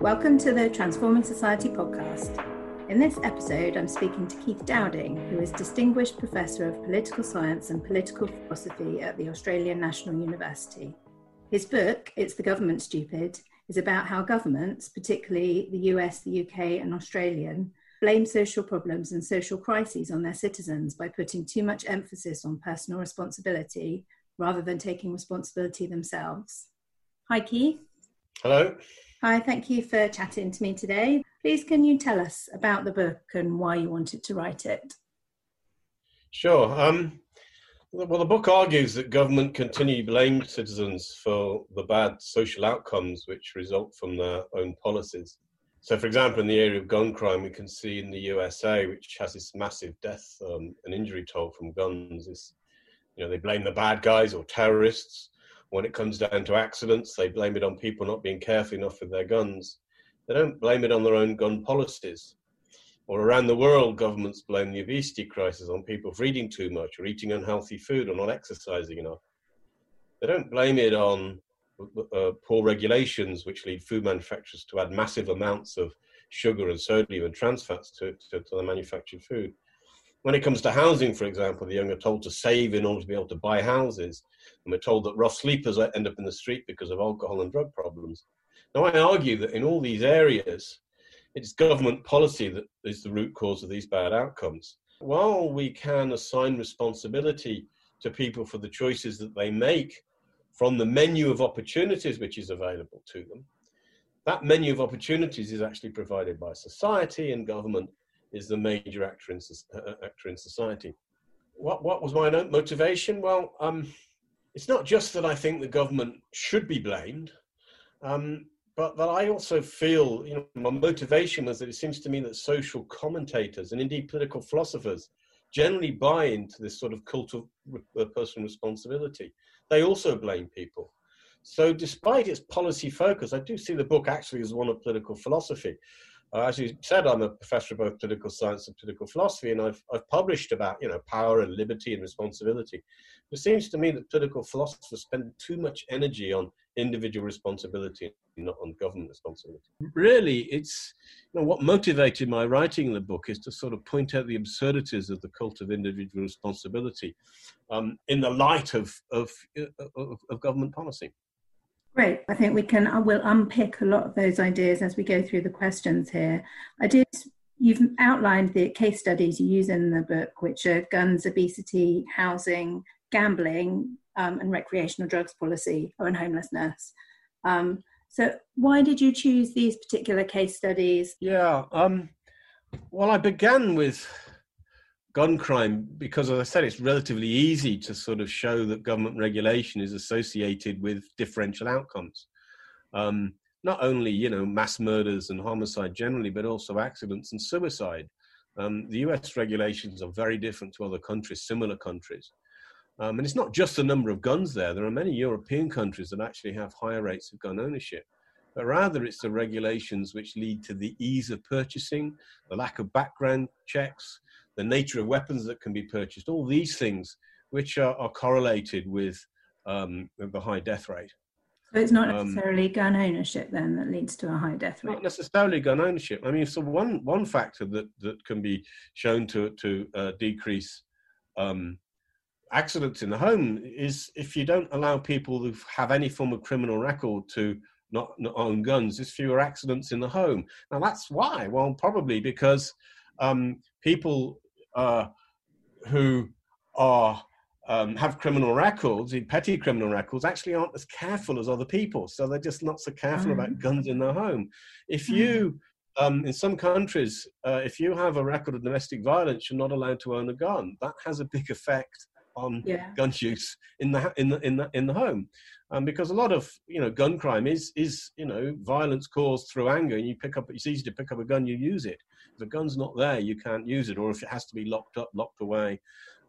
Welcome to the Transforming Society podcast. In this episode, I'm speaking to Keith Dowding, who is Distinguished Professor of Political Science and Political Philosophy at the Australian National University. His book, It's the Government Stupid, is about how governments, particularly the US, the UK, and Australian, blame social problems and social crises on their citizens by putting too much emphasis on personal responsibility rather than taking responsibility themselves. Hi, Keith. Hello. Hi, thank you for chatting to me today. Please, can you tell us about the book and why you wanted to write it? Sure. Um, well, the book argues that government continually blame citizens for the bad social outcomes which result from their own policies. So, for example, in the area of gun crime, we can see in the USA, which has this massive death um, and injury toll from guns, you know they blame the bad guys or terrorists when it comes down to accidents, they blame it on people not being careful enough with their guns. They don't blame it on their own gun policies. Or around the world, governments blame the obesity crisis on people for eating too much or eating unhealthy food or not exercising enough. They don't blame it on uh, poor regulations, which lead food manufacturers to add massive amounts of sugar and sodium and trans fats to, to, to the manufactured food. When it comes to housing, for example, the young are told to save in order to be able to buy houses. And we're told that rough sleepers end up in the street because of alcohol and drug problems. Now, I argue that in all these areas, it's government policy that is the root cause of these bad outcomes. While we can assign responsibility to people for the choices that they make from the menu of opportunities which is available to them, that menu of opportunities is actually provided by society and government is the major actor in, uh, actor in society. What, what was my motivation? Well, um, it's not just that I think the government should be blamed, um, but that I also feel, you know, my motivation was that it seems to me that social commentators and indeed political philosophers generally buy into this sort of cult of uh, personal responsibility. They also blame people. So, despite its policy focus, I do see the book actually as one of political philosophy. Uh, as you said, I'm a professor of both political science and political philosophy, and I've, I've published about you know power and liberty and responsibility. It seems to me that political philosophers spend too much energy on individual responsibility, not on government responsibility. Really, it's you know what motivated my writing the book is to sort of point out the absurdities of the cult of individual responsibility um, in the light of, of, of, of government policy. Great. I think we can, I will unpick a lot of those ideas as we go through the questions here. I did, you've outlined the case studies you use in the book, which are guns, obesity, housing, gambling, um, and recreational drugs policy and homelessness. Um, so, why did you choose these particular case studies? Yeah, um, well, I began with gun crime because, as I said, it's relatively easy to sort of show that government regulation is associated with differential outcomes. Um, not only, you know, mass murders and homicide generally, but also accidents and suicide. Um, the US regulations are very different to other countries, similar countries. Um, and it's not just the number of guns there. There are many European countries that actually have higher rates of gun ownership. But rather, it's the regulations which lead to the ease of purchasing, the lack of background checks, the nature of weapons that can be purchased, all these things which are, are correlated with um, the high death rate. So it's not um, necessarily um, gun ownership then that leads to a high death rate. Not necessarily gun ownership. I mean, so one one factor that that can be shown to to uh, decrease um, accidents in the home is if you don't allow people who have any form of criminal record to not, not own guns, there's fewer accidents in the home. Now that's why. Well, probably because um, people uh, who are um, have criminal records, petty criminal records, actually aren't as careful as other people. So they're just not so careful mm. about guns in their home. If mm. you, um, in some countries, uh, if you have a record of domestic violence, you're not allowed to own a gun. That has a big effect on yeah. gun use in the in the in the in the home, um, because a lot of you know gun crime is is you know violence caused through anger, and you pick up it's easy to pick up a gun, you use it. The gun's not there, you can't use it, or if it has to be locked up, locked away.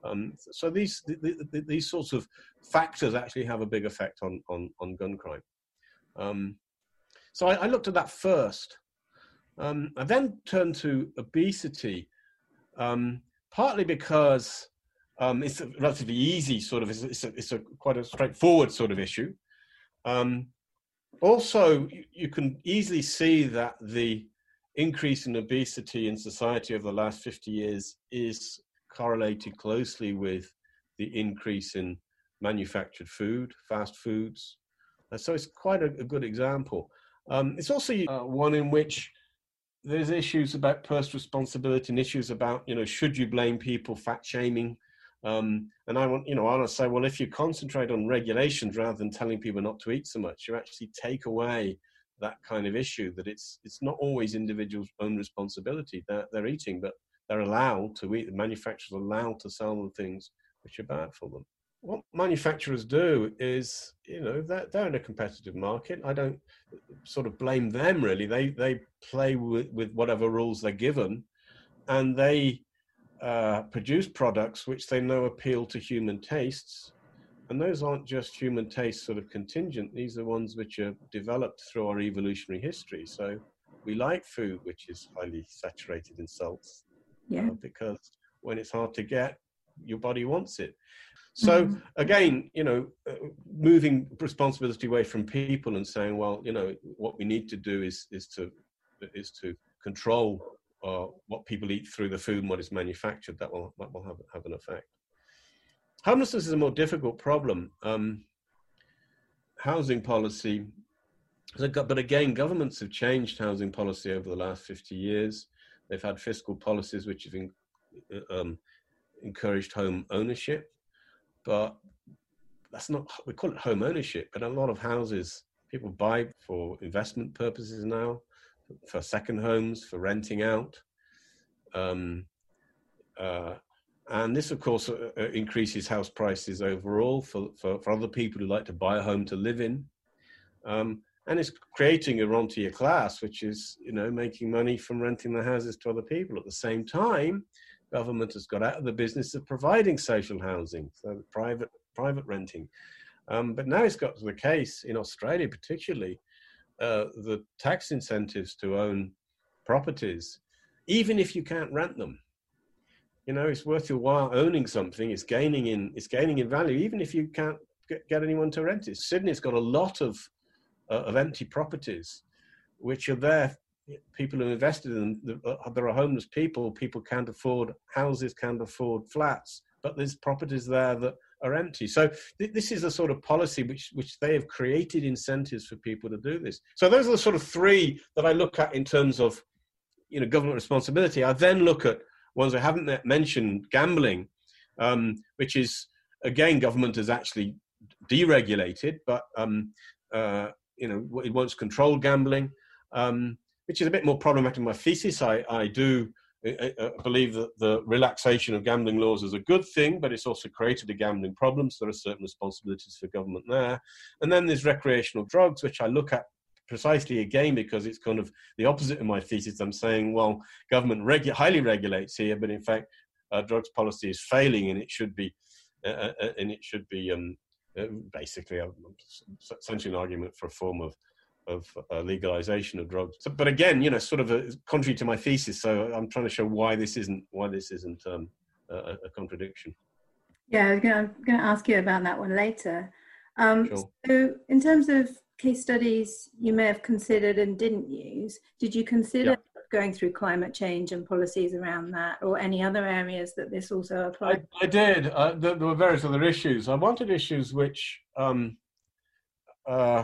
Um, so these the, the, these sorts of factors actually have a big effect on on on gun crime. Um, so I, I, looked at that first. Um, I then turned to obesity, um, partly because um, it's a relatively easy sort of, it's a, it's a, quite a straightforward sort of issue. Um, also, you can easily see that the increase in obesity in society over the last 50 years is correlated closely with the increase in manufactured food, fast foods. Uh, so it's quite a, a good example. Um, it's also uh, one in which there's issues about personal responsibility and issues about, you know, should you blame people, fat shaming. Um, and I want, you know, I want to say, well, if you concentrate on regulations rather than telling people not to eat so much, you actually take away that kind of issue that it's it's not always individuals' own responsibility that they're eating, but they're allowed to eat. The manufacturers are allowed to sell them things which are bad for them. What manufacturers do is, you know, they're, they're in a competitive market. I don't sort of blame them really. They they play with, with whatever rules they're given, and they uh, produce products which they know appeal to human tastes and those aren't just human taste sort of contingent, these are ones which are developed through our evolutionary history. So we like food which is highly saturated in salts. Yeah. Uh, because when it's hard to get, your body wants it. So mm-hmm. again, you know, uh, moving responsibility away from people and saying, well, you know, what we need to do is is to is to control uh, what people eat through the food and what is manufactured. That will that will have have an effect homelessness is a more difficult problem. Um, housing policy, but again, governments have changed housing policy over the last 50 years. They've had fiscal policies which have in, uh, um, encouraged home ownership, but that's not, we call it home ownership, but a lot of houses people buy for investment purposes now, for second homes, for renting out. Um, uh, and this, of course, uh, uh, increases house prices overall for, for, for, other people who like to buy a home to live in. Um, and it's creating a rentier class, which is, you know, making money from renting the houses to other people. At the same time, government has got out of the business of providing social housing, so private private renting. Um, but now it's got to the case in Australia, particularly, uh, the tax incentives to own properties, even if you can't rent them, you know it's worth your while owning something it's gaining in it's gaining in value even if you can't get, get anyone to rent it. Sydney's got a lot of uh, of empty properties which are there people who invested in them uh, there are homeless people people can't afford houses can't afford flats but there's properties there that are empty. So th- this is a sort of policy which which they have created incentives for people to do this. So those are the sort of three that i look at in terms of you know government responsibility. I then look at ones I haven't mentioned, gambling, um, which is again government has actually deregulated, but um, uh, you know it wants controlled gambling, um, which is a bit more problematic in my thesis. I, I do I believe that the relaxation of gambling laws is a good thing, but it's also created a gambling problem. So there are certain responsibilities for government there. And then there's recreational drugs, which I look at precisely again because it's kind of the opposite of my thesis. I'm saying, well, government regu- highly regulates here, but in fact, uh, drugs policy is failing, and it should be, uh, uh, uh and it should be um, uh, basically a, essentially an argument for a form of of uh, legalization of drugs. So, but again, you know, sort of a, contrary to my thesis. So I'm trying to show why this isn't why this isn't um, a, a, contradiction. Yeah, I'm going to ask you about that one later. Um, sure. So, in terms of case studies you may have considered and didn't use, did you consider yeah. going through climate change and policies around that, or any other areas that this also applied? I, I did. Uh, there, there, were various other issues. I wanted issues which, um, uh,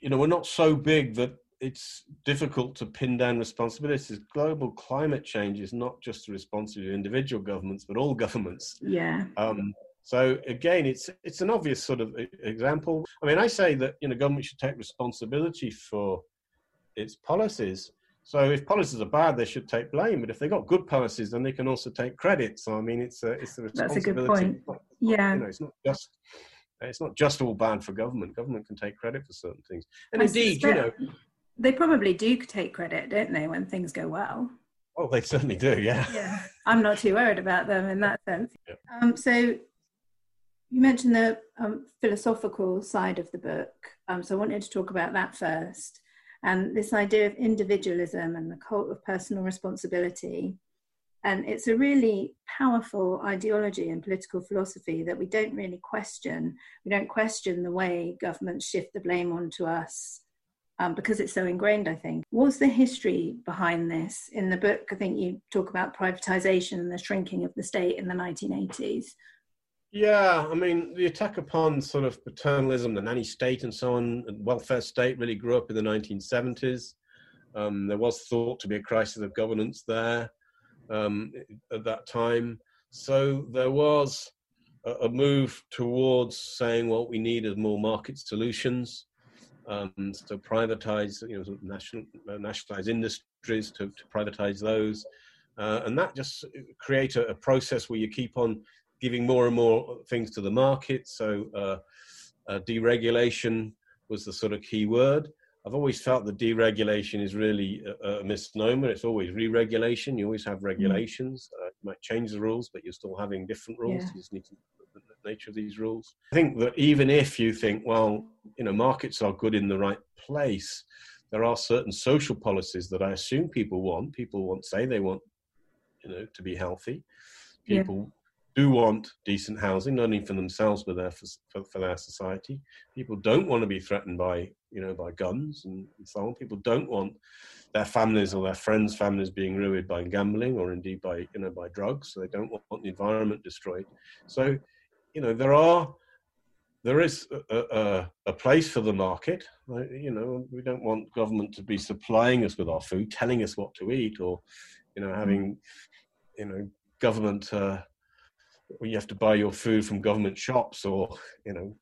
you know, were not so big that it's difficult to pin down responsibilities. Global climate change is not just the responsibility of individual governments, but all governments. Yeah. Um, so again, it's it's an obvious sort of example. I mean, I say that you know government should take responsibility for its policies. So if policies are bad, they should take blame. But if they've got good policies, then they can also take credit. So I mean, it's a it's a responsibility. That's a good point. yeah, you know, it's not just it's not just all bad for government. Government can take credit for certain things. And I indeed, you know, they probably do take credit, don't they, when things go well? Oh, they certainly do. Yeah. Yeah, I'm not too worried about them in that sense. Yeah. Um, so you mentioned the um, philosophical side of the book, um, so I wanted to talk about that first. And this idea of individualism and the cult of personal responsibility. And it's a really powerful ideology and political philosophy that we don't really question. We don't question the way governments shift the blame onto us um, because it's so ingrained, I think. What's the history behind this? In the book, I think you talk about privatization and the shrinking of the state in the 1980s. Yeah, I mean, the attack upon sort of paternalism, the nanny state, and so on, and welfare state really grew up in the 1970s. Um, there was thought to be a crisis of governance there um, at that time. So there was a, a, move towards saying what we need is more market solutions. Um, so privatize, you know, national, uh, nationalize industries to, to privatize those. Uh, and that just create a, a, process where you keep on giving more and more things to the market. So uh, uh deregulation was the sort of key word. I've always felt that deregulation is really a, a misnomer. It's always re-regulation. You always have mm. regulations. Uh, you might change the rules, but you're still having different rules. Yeah. You just need to the nature of these rules. I think that even if you think, well, you know, markets are good in the right place, there are certain social policies that I assume people want. People want, say, they want, you know, to be healthy. People do want decent housing, not only for themselves but for, for, for, their society. People don't want to be threatened by you know by guns and, so on. People don't want their families or their friends' families being ruined by gambling or indeed by you know by drugs. So they don't want the environment destroyed. So you know there are there is a, a, a place for the market. You know we don't want government to be supplying us with our food, telling us what to eat, or you know having you know government. Uh, you have to buy your food from government shops or you know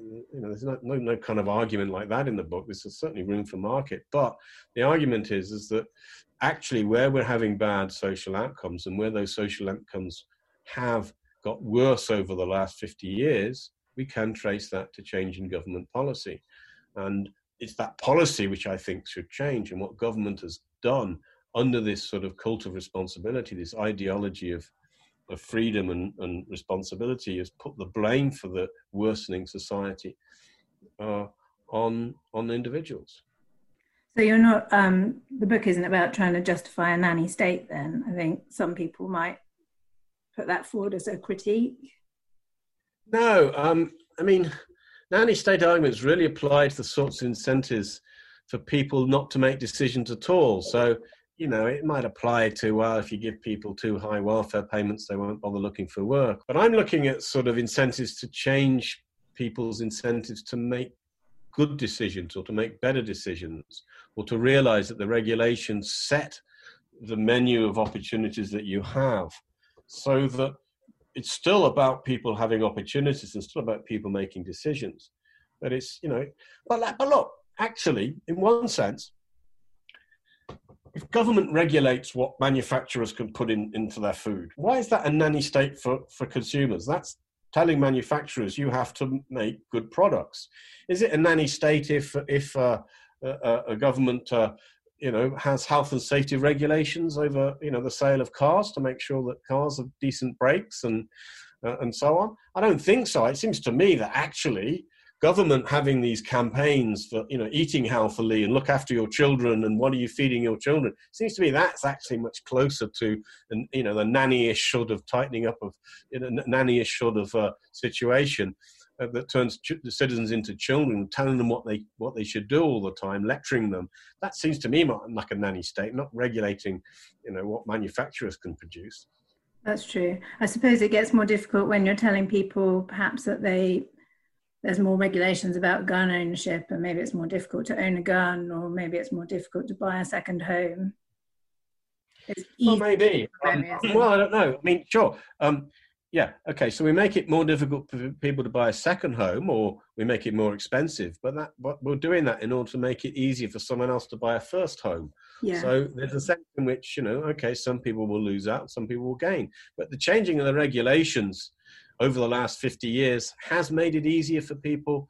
um, you know there's no, no, no kind of argument like that in the book. There's certainly room for market. But the argument is is that actually where we're having bad social outcomes and where those social outcomes have got worse over the last 50 years we can trace that to change in government policy. And it's that policy which i think should change and what government has done under this sort of cult of responsibility this ideology of of freedom and, and responsibility is put the blame for the worsening society uh, on on individuals. So you're not. Um, the book isn't about trying to justify a nanny state. Then I think some people might put that forward as a critique. No, um, I mean, nanny state arguments really apply to the sorts of incentives for people not to make decisions at all. So you know, it might apply to, well, if you give people too high welfare payments, they won't bother looking for work. But I'm looking at sort of incentives to change people's incentives to make good decisions or to make better decisions or to realize that the regulations set the menu of opportunities that you have so that it's still about people having opportunities and still about people making decisions. But it's, you know, but, but look, actually, in one sense, if government regulates what manufacturers can put in, into their food, why is that a nanny state for, for consumers? That's telling manufacturers you have to make good products. Is it a nanny state if if uh, a, a, government uh, you know has health and safety regulations over you know the sale of cars to make sure that cars have decent brakes and uh, and so on? I don't think so. It seems to me that actually government having these campaigns for you know eating healthily and look after your children and what are you feeding your children seems to me that's actually much closer to and you know the nanny-ish sort of tightening up of you know, nanny-ish sort of uh, situation uh, that turns ch- the citizens into children, telling them what they what they should do all the time, lecturing them. That seems to me like a nanny state, not regulating, you know, what manufacturers can produce. That's true. I suppose it gets more difficult when you're telling people perhaps that they there's more regulations about gun ownership and maybe it's more difficult to own a gun or maybe it's more difficult to buy a second home. Well maybe. um, well i don't know. I mean sure. Um, yeah okay so we make it more difficult for people to buy a second home or we make it more expensive but that but we're doing that in order to make it easier for someone else to buy a first home. Yeah. so there's a sense in which you know okay some people will lose out some people will gain. But the changing of the regulations over the last 50 years has made it easier for people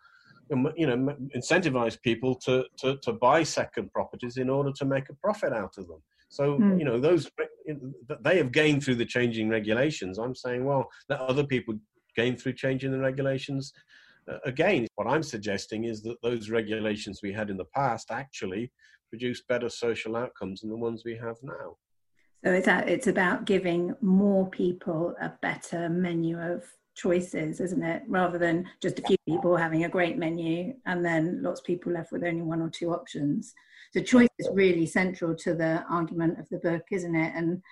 you know incentivize people to, to, to buy second properties in order to make a profit out of them. So mm. you know those they have gained through the changing regulations. I'm saying well let other people gain through changing the regulations uh, again. What i'm suggesting is that those regulations we had in the past actually produce better social outcomes than the ones we have now So it's, it's about giving more people a better menu of choices, isn't it? Rather than just a few people having a great menu and then lots of people left with only one or two options. So choice is really central to the argument of the book, isn't it? And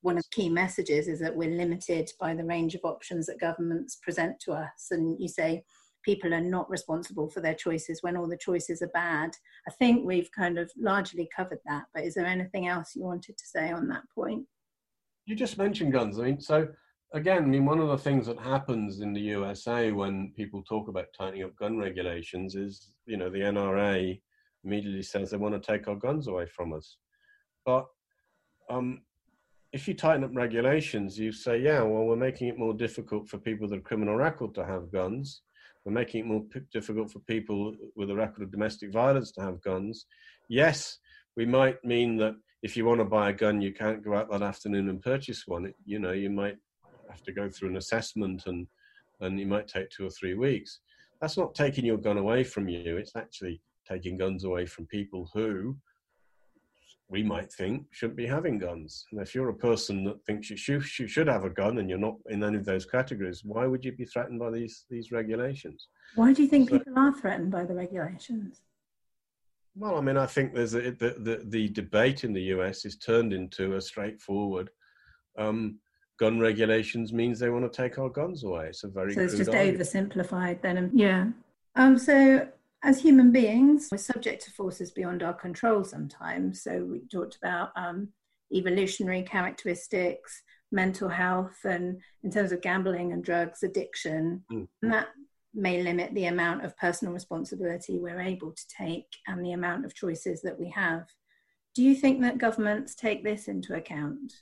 one of the key messages is that we're limited by the range of options that governments present to us. And you say people are not responsible for their choices when all the choices are bad. I think we've kind of largely covered that, but is there anything else you wanted to say on that point? You just mentioned guns. I mean, so again, I mean, one of the things that happens in the USA when people talk about tightening up gun regulations is, you know, the NRA immediately says they want to take our guns away from us. But um, if you tighten up regulations, you say, yeah, well, we're making it more difficult for people with a criminal record to have guns. We're making it more difficult for people with a record of domestic violence to have guns. Yes, we might mean that if you want to buy a gun, you can't go out that afternoon and purchase one. You know, you might have to go through an assessment and and it might take two or three weeks. That's not taking your gun away from you. It's actually taking guns away from people who we might think shouldn't be having guns. And if you're a person that thinks you should, you should have a gun and you're not in any of those categories, why would you be threatened by these these regulations? Why do you think so, people are threatened by the regulations? Well, I mean, I think there's a, the, the the debate in the US is turned into a straightforward. Um, gun regulations means they want to take our guns away. It's a very so it's just argument. oversimplified then. Yeah. Um. So as human beings, we're subject to forces beyond our control sometimes. So we talked about um, evolutionary characteristics, mental health, and in terms of gambling and drugs addiction, mm. and that may limit the amount of personal responsibility we're able to take and the amount of choices that we have. Do you think that governments take this into account?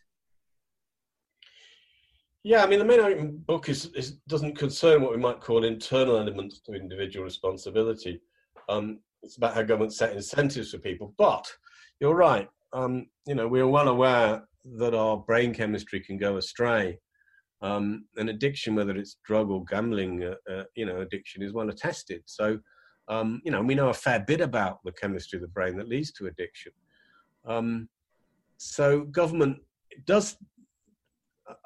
Yeah, I mean, the main book is, is, doesn't concern what we might call internal elements to individual responsibility. Um, it's about how governments set incentives for people. But you're right. Um, you know, we are well aware that our brain chemistry can go astray. Um, an addiction, whether it's drug or gambling, uh, uh, you know, addiction is well attested. So, um, you know, we know a fair bit about the chemistry of the brain that leads to addiction. Um, so, government does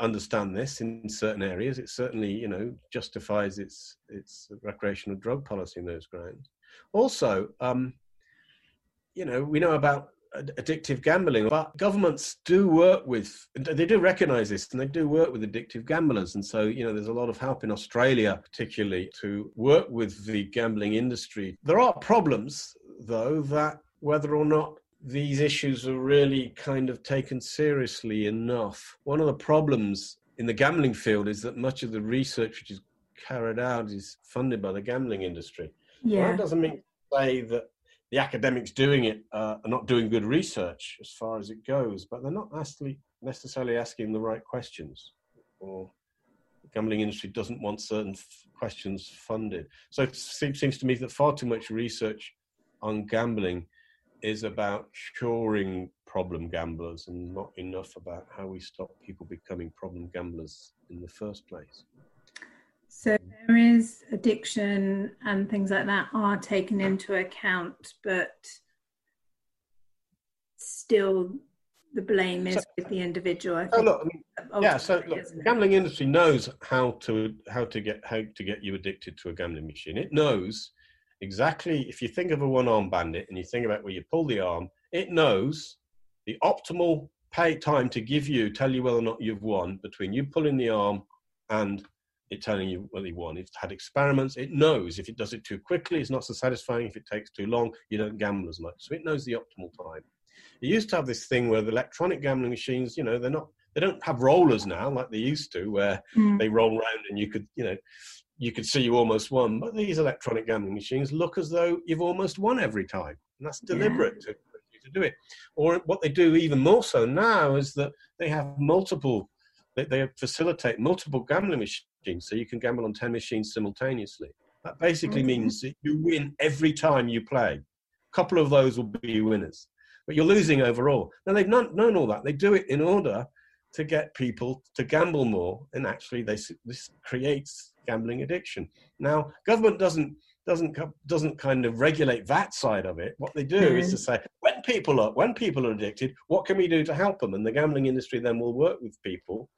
understand this in certain areas. It certainly, you know, justifies its its recreational drug policy in those grounds. Also, um, you know, we know about addictive gambling, but governments do work with, they do recognize this and they do work with addictive gamblers. And so, you know, there's a lot of help in Australia, particularly, to work with the gambling industry. There are problems, though, that whether or not these issues are really kind of taken seriously enough. One of the problems in the gambling field is that much of the research which is carried out is funded by the gambling industry. Yeah. Well, that doesn't mean to say that the academics doing it uh, are not doing good research as far as it goes, but they're not actually necessarily asking the right questions, or the gambling industry doesn't want certain f- questions funded. So it seems to me that far too much research on gambling is about curing problem gamblers and not enough about how we stop people becoming problem gamblers in the first place. So there is addiction and things like that are taken into account, but still the blame is so, with the individual. I oh, look, I mean, yeah. So look, the gambling industry knows how to how to get how to get you addicted to a gambling machine. It knows exactly. If you think of a one-arm bandit and you think about where you pull the arm, it knows the optimal pay time to give you tell you whether or not you've won between you pulling the arm and it telling you what you want. It's had experiments. It knows if it does it too quickly, it's not so satisfying. If it takes too long, you don't gamble as much. So it knows the optimal time. It used to have this thing where the electronic gambling machines, you know, they're not, they don't have rollers now like they used to, where mm. they roll around and you could, you know, you could see you almost won. But these electronic gambling machines look as though you've almost won every time, and that's deliberate yeah. to, to do it. Or what they do even more so now is that they have multiple they, they facilitate multiple gambling machines, so you can gamble on 10 machines simultaneously. That basically mm-hmm. means that you win every time you play. A couple of those will be winners, but you're losing overall. Now, they've not known all that. They do it in order to get people to gamble more, and actually, they, this creates gambling addiction. Now, government doesn't doesn't doesn't kind of regulate that side of it. What they do mm. is to say, when people up, when people are addicted, what can we do to help them? And the gambling industry then will work with people.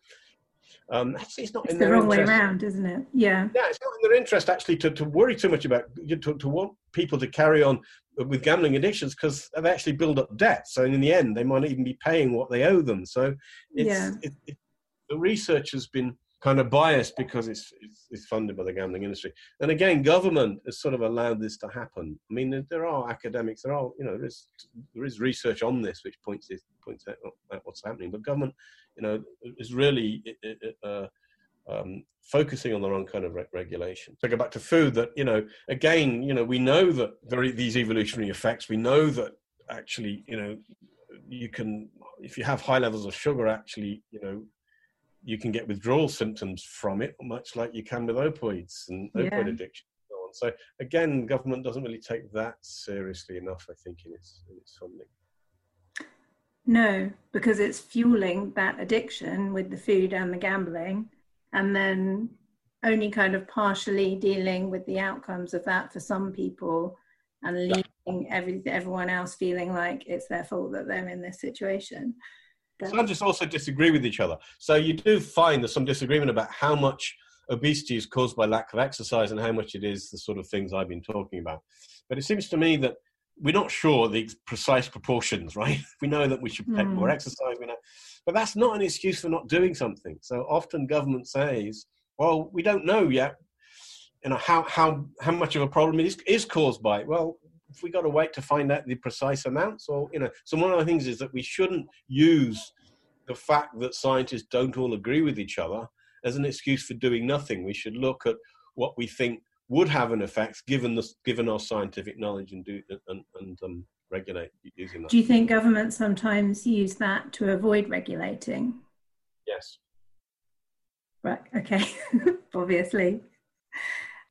Um, actually, it's not it's in the their wrong interest. way around, isn't it? Yeah. Yeah, it's not in their interest actually to, to worry too much about to, to want people to carry on with gambling addictions because they actually build up debt. So in the end, they might not even be paying what they owe them. So it's, Yeah. it, it, the research has been kind of biased because it's, it's it's funded by the gambling industry. And again, government has sort of allowed this to happen. I mean, there, are academics, there are you know there is there is research on this which points this, points out, what's happening. But government, you know, is really uh, um, focusing on the wrong kind of re- regulation. To go back to food, that you know, again, you know, we know that there are these evolutionary effects. We know that actually, you know, you can if you have high levels of sugar, actually, you know, you can get withdrawal symptoms from it, much like you can with opioids and Yeah. opioid addiction. And so, on. so again, government doesn't really take that seriously enough, I think, in its, in its funding. No, because it's fueling that addiction with the food and the gambling, and then only kind of partially dealing with the outcomes of that for some people, and leaving every, everyone else feeling like it's their fault that they're in this situation. Scientists also disagree with each other. So you do find there's some disagreement about how much obesity is caused by lack of exercise and how much it is the sort of things I've been talking about. But it seems to me that we're not sure the precise proportions, right? We know that we should take Mm. more exercise, we know, but that's not an excuse for not doing something. So often government says, "Well, we don't know yet, you know, how how how much of a problem it is is caused by." it." Well, if we got to wait to find out the precise amounts, or you know, so one of the things is that we shouldn't use the fact that scientists don't all agree with each other as an excuse for doing nothing. We should look at what we think would have an effect given the given our scientific knowledge and do and, and um, regulate using that. Do you think governments sometimes use that to avoid regulating? yes. Right, okay, obviously.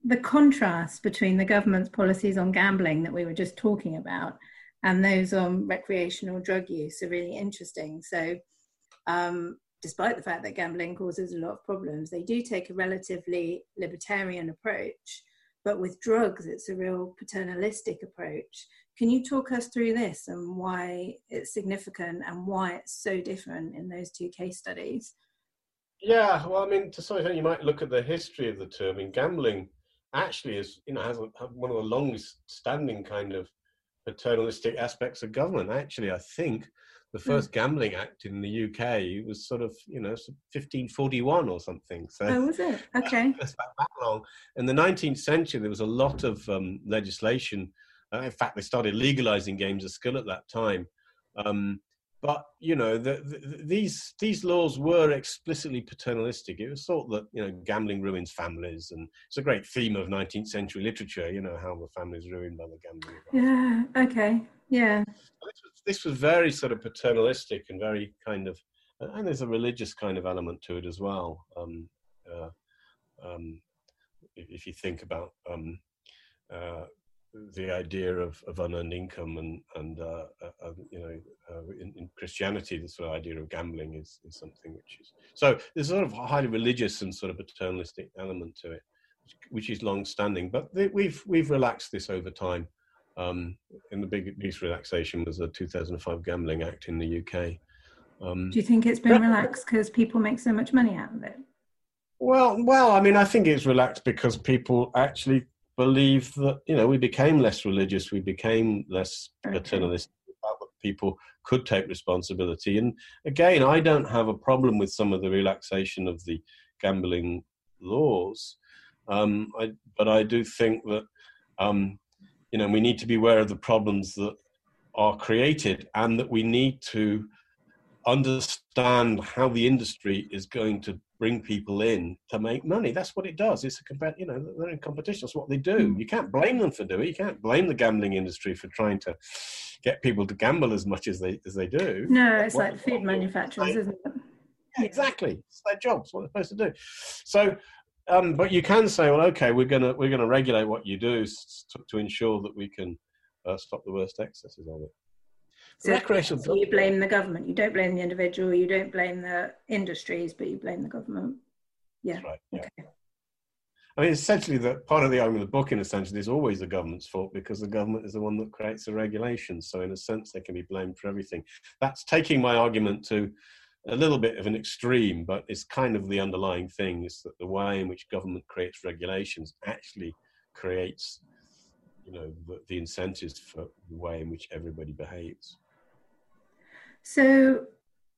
The contrast between the government's policies on gambling that we were just talking about and those on recreational drug use are really interesting. So, um, despite the fact that gambling causes a lot of problems, they do take a relatively libertarian approach. But with drugs, it's a real paternalistic approach. Can you talk us through this and why it's significant and why it's so different in those two case studies? Yeah, well, I mean, to some extent, you might look at the history of the term. I mean, gambling actually is, you know, has a, one of the longest standing kind of paternalistic aspects of government. Actually, I think the first gambling act in the UK was sort of, you know, 1541 or something. So Oh, was it? Okay. that's that, that long. In the 19th century, there was a lot of um, legislation. Uh, in fact, they started legalizing games of skill at that time. Um, but you know, the, the, these these laws were explicitly paternalistic. It was thought that you know gambling ruins families, and it's a great theme of 19th century literature. You know how the families ruined by the gambling. Yeah. Okay. Yeah. This was, this was very sort of paternalistic and very kind of, and there's a religious kind of element to it as well. Um, uh, um, if, if you think about um, uh, the idea of, of unearned income and and uh, uh, you know uh, in, in, Christianity, the sort of idea of gambling is, is something which is so there's a sort of highly religious and sort of paternalistic element to it, which, which is long standing. But th- we've we've relaxed this over time. Um, and the big, biggest relaxation was the 2005 Gambling Act in the UK. Um, Do you think it's been relaxed because people make so much money out of it? Well, well, I mean, I think it's relaxed because people actually believe that you know we became less religious, we became less paternalistic. That people could take responsibility, and again, I don't have a problem with some of the relaxation of the gambling laws, um, I, but I do think that um, you know we need to be aware of the problems that are created, and that we need to understand how the industry is going to bring people in to make money. That's what it does. It's a compet, you know, they're in competition. That's what they do. You can't blame them for doing it. You can't blame the gambling industry for trying to get people to gamble as much as they as they do. No, it's What- like food manufacturers, isn't it? Yeah, exactly. It's their job. It's what they're supposed to do. So, um, but you can say, well, okay, we're gonna we're gonna regulate what you do to, to ensure that we can uh, stop the worst excesses of it. So, Recreational you blame the government. You don't blame the individual. You don't blame the industries, but you blame the government. Yeah. That's right. Yeah. Okay. I mean, essentially, the part of the argument of the book, in a sense, is always the government's fault because the government is the one that creates the regulations. So, in a sense, they can be blamed for everything. That's taking my argument to a little bit of an extreme, but it's kind of the underlying thing is that the way in which government creates regulations actually creates, you know, the, the incentives for the way in which everybody behaves. So,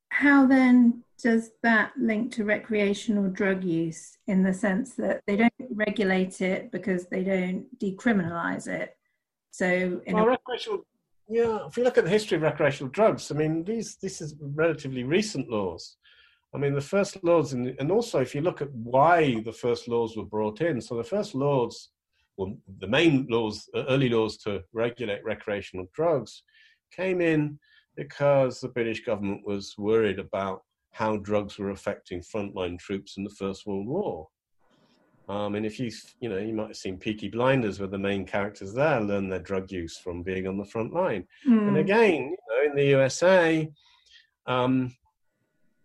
how then does that link to recreational drug use in the sense that they don't regulate it because they don't decriminalize it? So, well, a- recreational, yeah, if you look at the history of recreational drugs, I mean, these this is relatively recent laws. I mean, the first laws, in, and also if you look at why the first laws were brought in, so the first laws, well, the main laws, early laws to regulate recreational drugs, came in because the British government was worried about how drugs were affecting frontline troops in the First World War. Um, and if you, you know, you might have seen Peaky Blinders, where the main characters there learn their drug use from being on the front line. Mm. And again, you know, in the USA, um,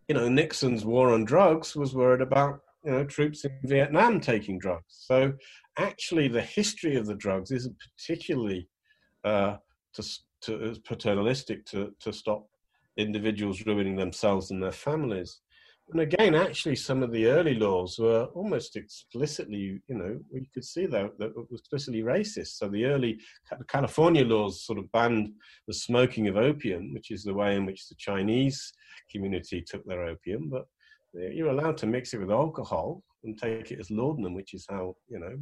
you know, Nixon's war on drugs was worried about, you know, troops in Vietnam taking drugs. So actually, the history of the drugs isn't particularly uh, to to, paternalistic to, to stop individuals ruining themselves and their families. And again, actually, some of the early laws were almost explicitly, you know, we could see that, that was explicitly racist. So the early California laws sort of banned the smoking of opium, which is the way in which the Chinese community took their opium. But you're allowed to mix it with alcohol and take it as laudanum, which is how, you know,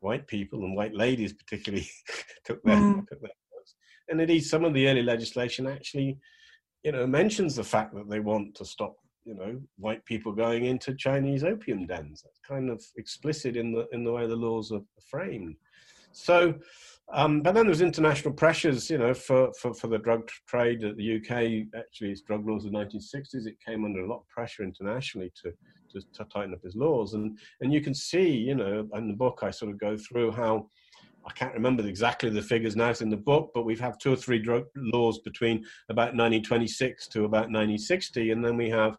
white people and white ladies particularly took their, mm. took their and indeed, some of the early legislation actually, you know, mentions the fact that they want to stop, you know, white people going into Chinese opium dens. That's kind of explicit in the in the way the laws are framed. So, um, but then there's international pressures, you know, for, for, for the drug trade. The UK, actually, its drug laws in the 1960s, it came under a lot of pressure internationally to, to, to tighten up its laws. And, and you can see, you know, in the book, I sort of go through how I can't remember exactly the figures now, it's in the book, but we've had two or three drug laws between about 1926 to about 1960, and then we have,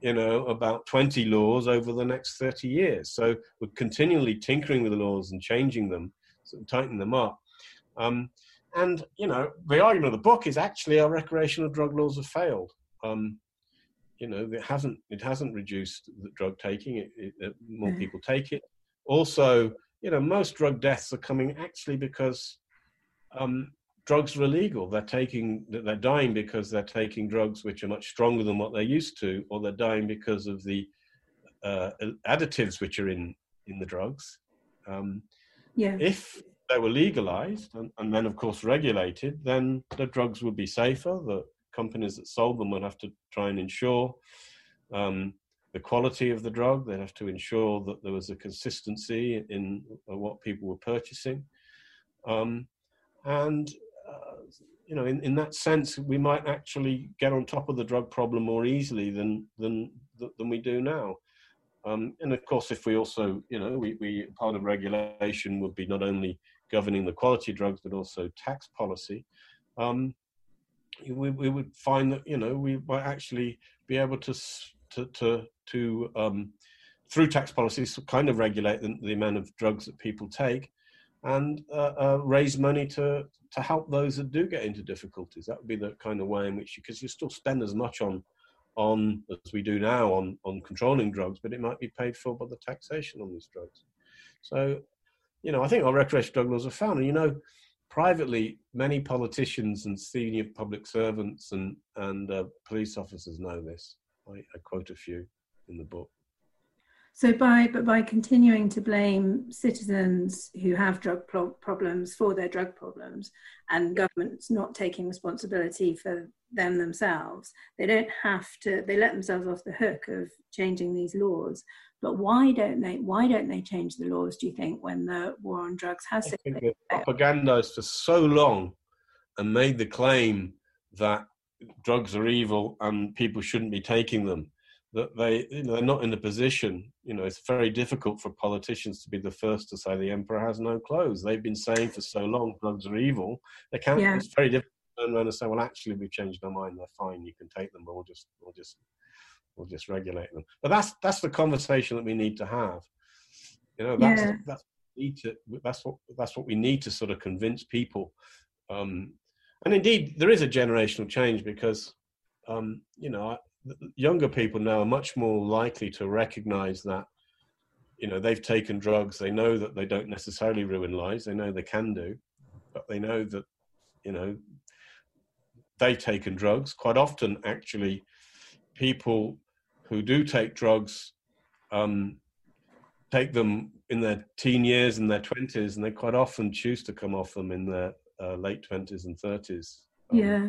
you know, about 20 laws over the next 30 years. So we're continually tinkering with the laws and changing them, sort of tightening them up. Um, and, you know, the argument of the book is actually our recreational drug laws have failed. Um, you know, it hasn't, it hasn't reduced the drug taking, it, it, more mm. people take it. Also, you know, most drug deaths are coming actually because um, drugs are illegal. They're taking, they're dying because they're taking drugs which are much stronger than what they're used to, or they're dying because of the uh, additives which are in in the drugs. Um, yeah. If they were legalized and, and, then, of course, regulated, then the drugs would be safer. The companies that sold them would have to try and ensure um, the quality of the drug. They'd have to ensure that there was a consistency in what people were purchasing. Um, and, uh, you know, in, in that sense, we might actually get on top of the drug problem more easily than, than, than we do now. Um, and of course, if we also, you know, we, we part of regulation would be not only governing the quality drugs, but also tax policy. Um, we, we would find that, you know, we might actually be able to to to, to um, through tax policies kind of regulate the, the, amount of drugs that people take and uh, uh, raise money to to help those that do get into difficulties. That would be the kind of way in which because you, you still spend as much on on as we do now on on controlling drugs, but it might be paid for by the taxation on these drugs. So, you know, I think our recreational drug laws are found. And, you know, privately, many politicians and senior public servants and and uh, police officers know this. I, I quote a few in the book. So by but by continuing to blame citizens who have drug pro- problems for their drug problems, and governments not taking responsibility for them themselves, they don't have to. They let themselves off the hook of changing these laws. But why don't they? Why don't they change the laws? Do you think when the war on drugs has? I think they propagandized for so long and made the claim that drugs are evil and people shouldn't be taking them that they you know, they're not in a position you know it's very difficult for politicians to be the first to say the emperor has no clothes. They've been saying for so long drugs are evil. They can't yeah. it's very difficult to turn around and say well actually we've changed our mind. They're fine. You can take them. But we'll just we'll just we'll just regulate them. But that's that's the conversation that we need to have. You know, that's yeah. that's need to that's what that's what we need to sort of convince people. Um, and indeed, there is a generational change because um, you know younger people now are much more likely to recognize that you know they've taken drugs they know that they don't necessarily ruin lives they know they can do but they know that you know they've taken drugs. Quite often actually people who do take drugs um, take them in their teen years and their 20s and they quite often choose to come off them in their uh, late 20s and 30s um, yeah.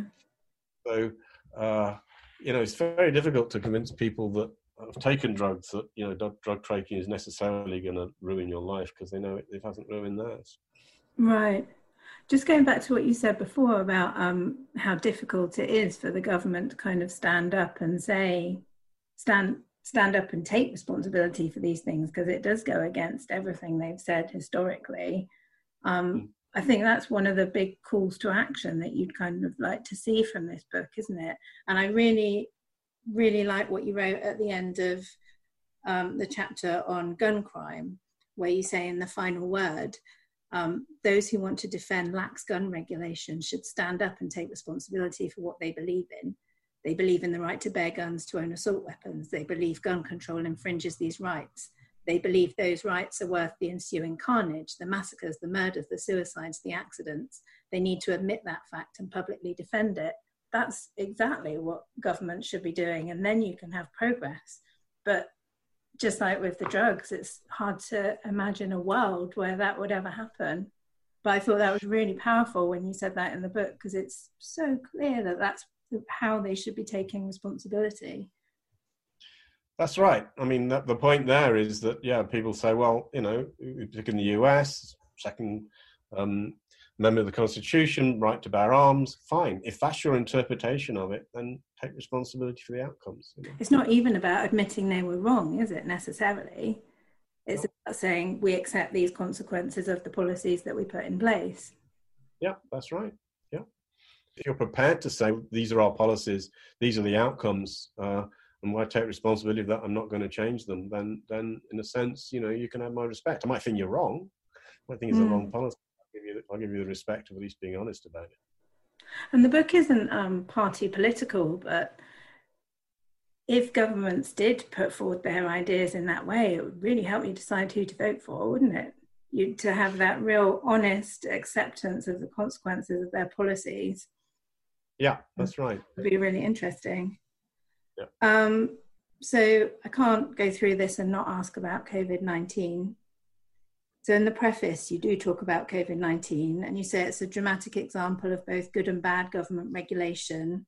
so uh, you know it's very difficult to convince people that have taken drugs that you know drug taking is necessarily going to ruin your life because they know it, it hasn't ruined theirs right just going back to what you said before about um, how difficult it is for the government to kind of stand up and say stand stand up and take responsibility for these things because it does go against everything they've said historically. Um, mm. I think that's one of the big calls to action that you'd kind of like to see from this book, isn't it? And I really, really like what you wrote at the end of um, the chapter on gun crime, where you say in the final word, um, those who want to defend lax gun regulation should stand up and take responsibility for what they believe in they believe in the right to bear guns to own assault weapons. They believe gun control infringes these rights. They believe those rights are worth the ensuing carnage, the massacres, the murders, the suicides, the accidents. They need to admit that fact and publicly defend it. That's exactly what government should be doing, and then you can have progress. But just like with the drugs, it's hard to imagine a world where that would ever happen. But I thought that was really powerful when you said that in the book because it's so clear that that's how they should be taking responsibility. That's right. I mean, that, the point there is that yeah, people say, well, you know, in the US, second um, amendment of the Constitution, right to bear arms. Fine, if that's your interpretation of it, then take responsibility for the outcomes. You know? It's not even about admitting they were wrong, is it necessarily? It's about saying we accept these consequences of the policies that we put in place. Yeah, that's right Yeah. if you're prepared to say these are our policies, these are the outcomes, uh, and I take responsibility of that I'm not going to change them, then then in a sense, you know, you can have my respect. I might think you're wrong. I might think it's mm. a wrong policy. I'll give, you, I'll give you the respect of at least being honest about it. And the book isn't um, party political, but if governments did put forward their ideas in that way, it would really help you decide who to vote for, wouldn't it? You to have that real honest acceptance of the consequences of their policies yeah, that's right. It'd be really interesting. Yeah. Um, so I can't go through this and not ask about COVID 19. So, in the preface, you do talk about COVID 19, and you say it's a dramatic example of both good and bad government regulation,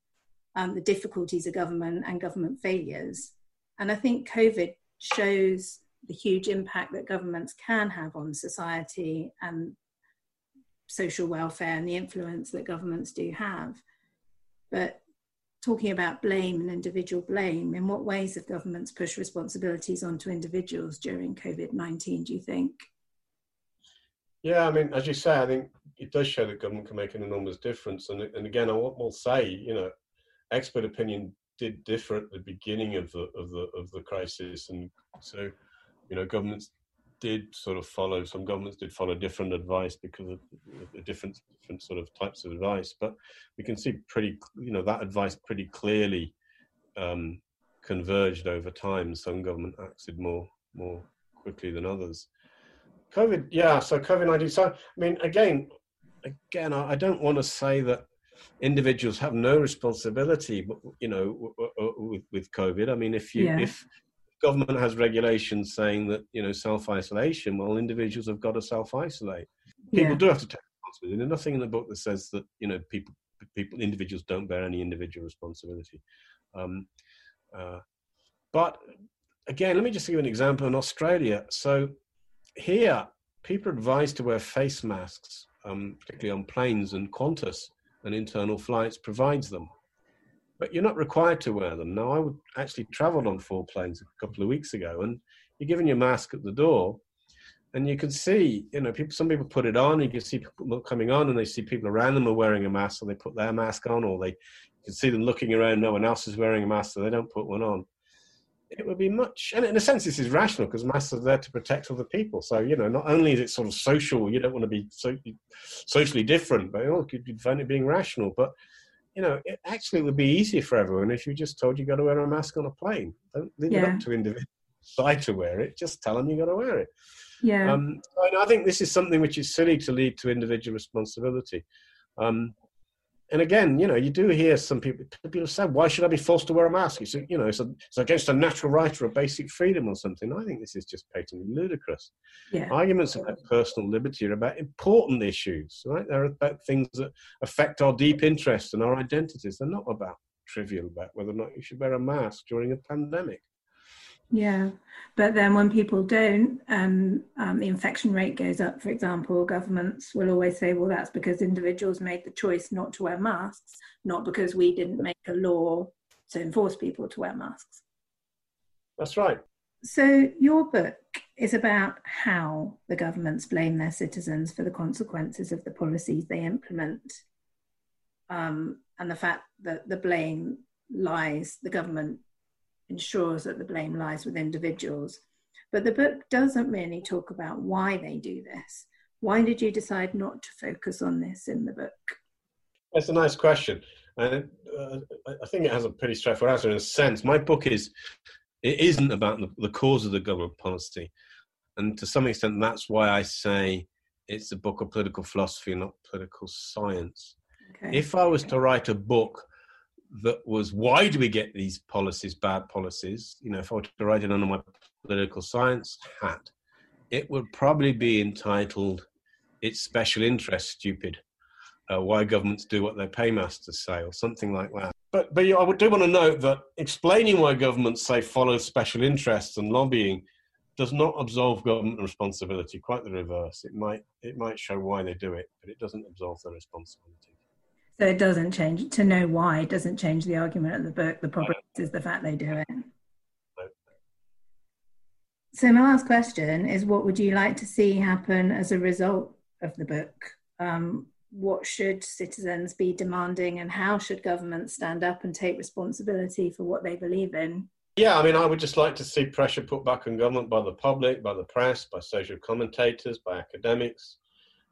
um, the difficulties of government, and government failures. And I think COVID shows the huge impact that governments can have on society and social welfare and the influence that governments do have. But talking about blame and individual blame, in what ways have governments pushed responsibilities onto individuals during COVID 19, do you think? Yeah, I mean, as you say, I think it does show that government can make an enormous difference. And, and again, I will say, you know, expert opinion did differ at the beginning of the of the of the crisis, and so, you know, governments did sort of follow some governments did follow different advice because of the different different sort of types of advice but we can see pretty you know that advice pretty clearly um, converged over time. Some government acted more more quickly than others. Covid yeah so covid-19 so i mean again again i, don't want to say that individuals have no responsibility you know with, with covid. I mean if you yeah. if government has regulations saying that you know self isolation. Well, individuals have got to self isolate. People yeah. do have to take responsibility. There's nothing in the book that says that you know people people individuals don't bear any individual responsibility. Um, uh, but again, let me just give you an example in Australia. So here, people are advised to wear face masks, um, particularly on planes, and Qantas and internal flights provides them but you're not required to wear them. Now, I actually traveled on four planes a couple of weeks ago, and you're given your mask at the door, and you can see, you know, people. Some people put it on. You can see people coming on, and they see people around them are wearing a mask, so they put their mask on, or they you can see them looking around. No one else is wearing a mask, so they don't put one on. it would be much, and in a sense, this is rational because masks are there to protect other people. So, you know, not only is it sort of social, you don't want to be so, socially different, but you find it being rational. But, you know, it actually would be easier for everyone if you just told you got to wear a mask on a plane. Don't leave yeah. it up to individuals decide to wear it. Just tell them you got to wear it. Yeah. Um, I think this is something which is silly to lead to individual responsibility. Um, and again, you know, you do hear some people people say, "Why should I be forced to wear a mask?" It's you know, it's, a, it's against a natural right or a basic freedom or something. I think this is just patently ludicrous. Yeah. Arguments about personal liberty are about important issues, right? They're about things that affect our deep interests and our identities. They're not about trivial about whether or not you should wear a mask during a pandemic. Yeah, but then when people don't, um, um, the infection rate goes up, for example, governments will always say, well, that's because individuals made the choice not to wear masks, not because we didn't make a law to enforce people to wear masks. That's right. So, your book is about how the governments blame their citizens for the consequences of the policies they implement, um, and the fact that the blame lies, the government ensures that the blame lies with individuals. But the book doesn't really talk about why they do this. Why did you decide not to focus on this in the book? That's a nice question. And uh, I think it has a pretty straightforward answer in a sense. My book is, it isn't about the, the cause of the government policy. And to some extent, that's why I say it's a book of political philosophy, not political science. Okay. If I was to write a book that was why do we get these policies, bad policies? You know, if I were to write it under my political science hat, it would probably be entitled "It's Special Interest Stupid." Uh, why governments do what their paymasters say, or something like that. But but I do want to note that explaining why governments say follow special interests and lobbying does not absolve government responsibility. Quite the reverse. It might it might show why they do it, but it doesn't absolve their responsibility. So it doesn't change to know why it doesn't change the argument of the book. The problem is the fact they do it. So my last question is: What would you like to see happen as a result of the book? Um, what should citizens be demanding, and how should governments stand up and take responsibility for what they believe in? Yeah, I mean, I would just like to see pressure put back on government by the public, by the press, by social commentators, by academics.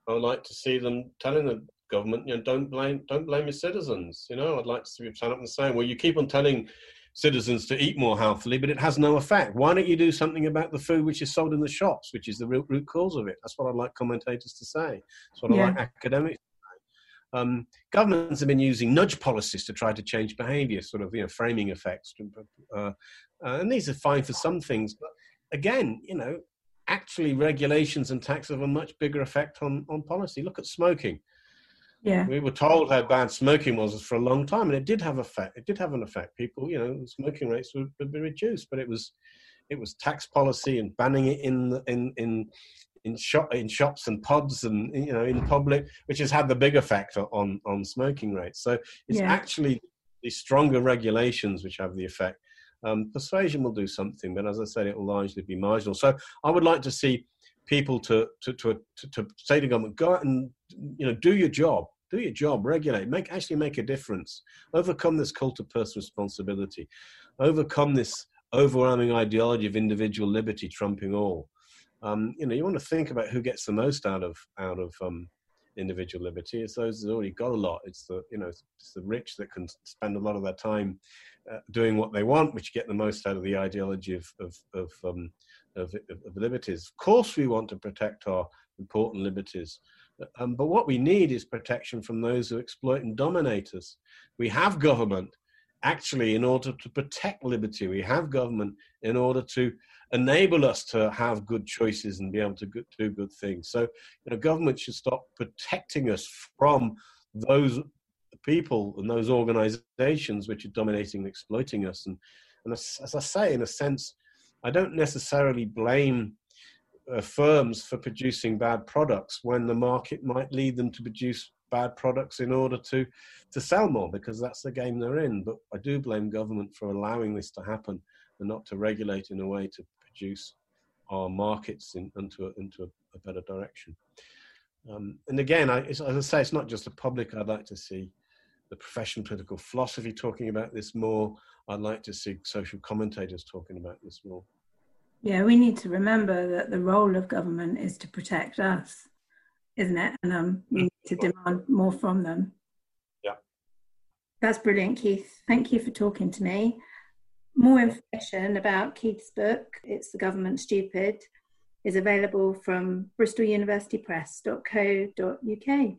I would like to see them telling the government, you know, don't blame don't blame your citizens. You know, I'd like to see you stand up and say, well, you keep on telling citizens to eat more healthily, but it has no effect. Why don't you do something about the food which is sold in the shops, which is the root, root cause of it? That's what I'd like commentators to say. That's what yeah. I like academics um, governments have been using nudge policies to try to change behaviour, sort of you know framing effects, uh, and these are fine for some things. But again, you know, actually regulations and taxes have a much bigger effect on on policy. Look at smoking. Yeah. We were told how bad smoking was for a long time, and it did have effect. It did have an effect. People, you know, smoking rates would, would be reduced, but it was it was tax policy and banning it in in in in shop in shops and pubs and you know in public, which has had the big effect on on smoking rates. So it's yeah. actually the stronger regulations which have the effect. Um, persuasion will do something, but as I said, it will largely be marginal. So I would like to see people to, to, to, to, say to government, go out and you know, do your job, do your job, regulate, make actually make a difference, overcome this cult of personal responsibility, overcome this overwhelming ideology of individual liberty trumping all. Um, you know, you want to think about who gets the most out of out of um, individual liberty. It's those who've already got a lot. It's the you know, it's the rich that can spend a lot of their time uh, doing what they want, which get the most out of the ideology of of, of um, of, of, liberties. Of course, we want to protect our important liberties. Um, but what we need is protection from those who exploit and dominate us. We have government actually in order to protect liberty. We have government in order to enable us to have good choices and be able to do good things. So, you know, government should stop protecting us from those people and those organizations which are dominating and exploiting us. And, and as, as I say, in a sense, I don't necessarily blame uh, firms for producing bad products when the market might lead them to produce bad products in order to to sell more because that's the game they're in. But I do blame government for allowing this to happen and not to regulate in a way to produce our markets in, into a, into a, a better direction. Um, and again, I, as I say, it's not just the public I'd like to see the profession political philosophy talking about this more. I'd like to see social commentators talking about this more. Yeah, we need to remember that the role of government is to protect us, isn't it? And um, we need to demand more from them. Yeah. That's brilliant, Keith. Thank you for talking to me. More information about Keith's book, It's the Government Stupid, is available from bristoluniversitypress.co.uk.